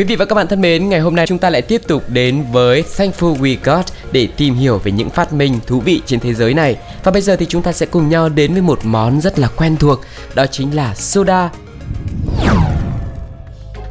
Quý vị và các bạn thân mến, ngày hôm nay chúng ta lại tiếp tục đến với Thankful We Got để tìm hiểu về những phát minh thú vị trên thế giới này. Và bây giờ thì chúng ta sẽ cùng nhau đến với một món rất là quen thuộc, đó chính là soda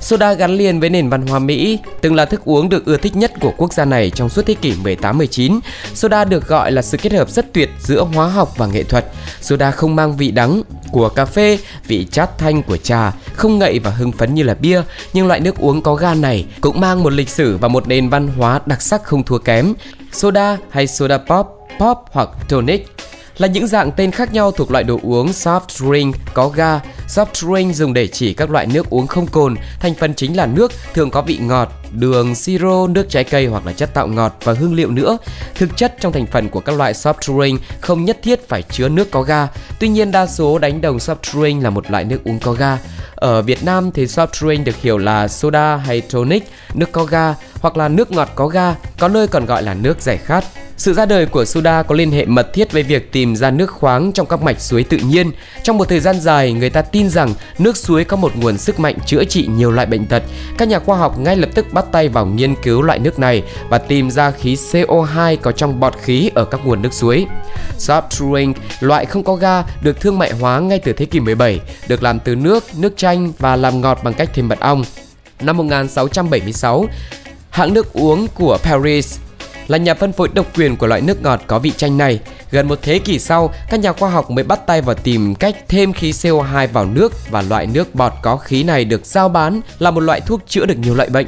Soda gắn liền với nền văn hóa Mỹ, từng là thức uống được ưa thích nhất của quốc gia này trong suốt thế kỷ 18-19. Soda được gọi là sự kết hợp rất tuyệt giữa hóa học và nghệ thuật. Soda không mang vị đắng của cà phê, vị chát thanh của trà, không ngậy và hưng phấn như là bia, nhưng loại nước uống có ga này cũng mang một lịch sử và một nền văn hóa đặc sắc không thua kém. Soda hay soda pop, pop hoặc tonic là những dạng tên khác nhau thuộc loại đồ uống soft drink có ga. Soft drink dùng để chỉ các loại nước uống không cồn, thành phần chính là nước, thường có vị ngọt, đường, siro, nước trái cây hoặc là chất tạo ngọt và hương liệu nữa. Thực chất trong thành phần của các loại soft drink không nhất thiết phải chứa nước có ga. Tuy nhiên đa số đánh đồng soft drink là một loại nước uống có ga. Ở Việt Nam thì soft drink được hiểu là soda hay tonic, nước có ga hoặc là nước ngọt có ga, có nơi còn gọi là nước giải khát. Sự ra đời của soda có liên hệ mật thiết với việc tìm ra nước khoáng trong các mạch suối tự nhiên. Trong một thời gian dài, người ta tin rằng nước suối có một nguồn sức mạnh chữa trị nhiều loại bệnh tật. Các nhà khoa học ngay lập tức bắt tay vào nghiên cứu loại nước này và tìm ra khí CO2 có trong bọt khí ở các nguồn nước suối. Soft drink, loại không có ga, được thương mại hóa ngay từ thế kỷ 17, được làm từ nước, nước chanh và làm ngọt bằng cách thêm mật ong. Năm 1676, hãng nước uống của Paris là nhà phân phối độc quyền của loại nước ngọt có vị chanh này. Gần một thế kỷ sau, các nhà khoa học mới bắt tay vào tìm cách thêm khí CO2 vào nước và loại nước bọt có khí này được giao bán là một loại thuốc chữa được nhiều loại bệnh.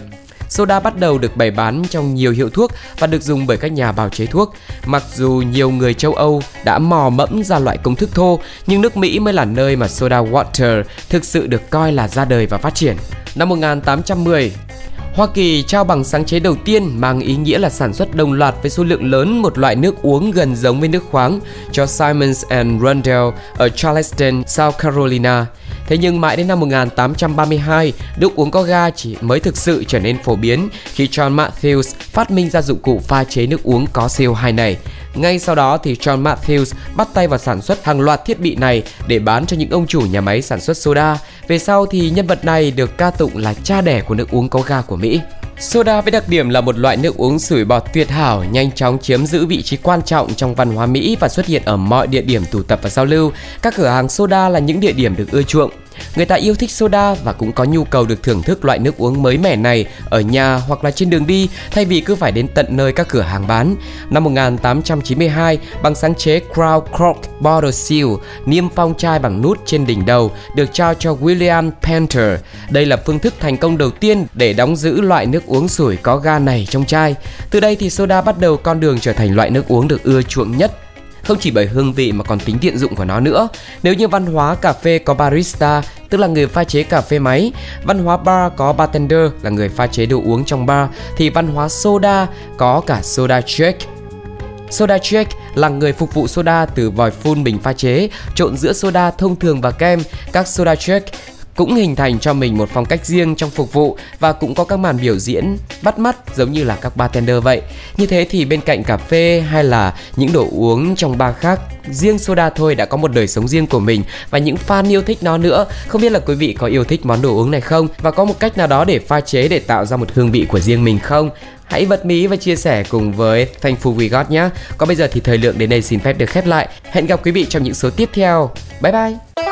Soda bắt đầu được bày bán trong nhiều hiệu thuốc và được dùng bởi các nhà bào chế thuốc. Mặc dù nhiều người châu Âu đã mò mẫm ra loại công thức thô, nhưng nước Mỹ mới là nơi mà soda water thực sự được coi là ra đời và phát triển. Năm 1810, Hoa Kỳ trao bằng sáng chế đầu tiên mang ý nghĩa là sản xuất đồng loạt với số lượng lớn một loại nước uống gần giống với nước khoáng cho Simons and Rundell ở Charleston, South Carolina. Thế nhưng mãi đến năm 1832, nước uống có ga chỉ mới thực sự trở nên phổ biến khi John Matthews phát minh ra dụng cụ pha chế nước uống có CO2 này. Ngay sau đó thì John Matthews bắt tay vào sản xuất hàng loạt thiết bị này để bán cho những ông chủ nhà máy sản xuất soda. Về sau thì nhân vật này được ca tụng là cha đẻ của nước uống có ga của Mỹ. Soda với đặc điểm là một loại nước uống sủi bọt tuyệt hảo, nhanh chóng chiếm giữ vị trí quan trọng trong văn hóa Mỹ và xuất hiện ở mọi địa điểm tụ tập và giao lưu. Các cửa hàng soda là những địa điểm được ưa chuộng. Người ta yêu thích soda và cũng có nhu cầu được thưởng thức loại nước uống mới mẻ này ở nhà hoặc là trên đường đi thay vì cứ phải đến tận nơi các cửa hàng bán. Năm 1892, bằng sáng chế Crown Cork Bottle Seal, niêm phong chai bằng nút trên đỉnh đầu được trao cho William Panther. Đây là phương thức thành công đầu tiên để đóng giữ loại nước uống sủi có ga này trong chai. Từ đây thì soda bắt đầu con đường trở thành loại nước uống được ưa chuộng nhất không chỉ bởi hương vị mà còn tính tiện dụng của nó nữa. Nếu như văn hóa cà phê có barista, tức là người pha chế cà phê máy, văn hóa bar có bartender là người pha chế đồ uống trong bar, thì văn hóa soda có cả soda check Soda check là người phục vụ soda từ vòi phun bình pha chế, trộn giữa soda thông thường và kem. Các soda check cũng hình thành cho mình một phong cách riêng trong phục vụ và cũng có các màn biểu diễn bắt mắt giống như là các bartender vậy. Như thế thì bên cạnh cà phê hay là những đồ uống trong bar khác, riêng soda thôi đã có một đời sống riêng của mình và những fan yêu thích nó nữa. Không biết là quý vị có yêu thích món đồ uống này không và có một cách nào đó để pha chế để tạo ra một hương vị của riêng mình không? Hãy bật mí và chia sẻ cùng với Thankful We Got nhé. Còn bây giờ thì thời lượng đến đây xin phép được khép lại. Hẹn gặp quý vị trong những số tiếp theo. Bye bye!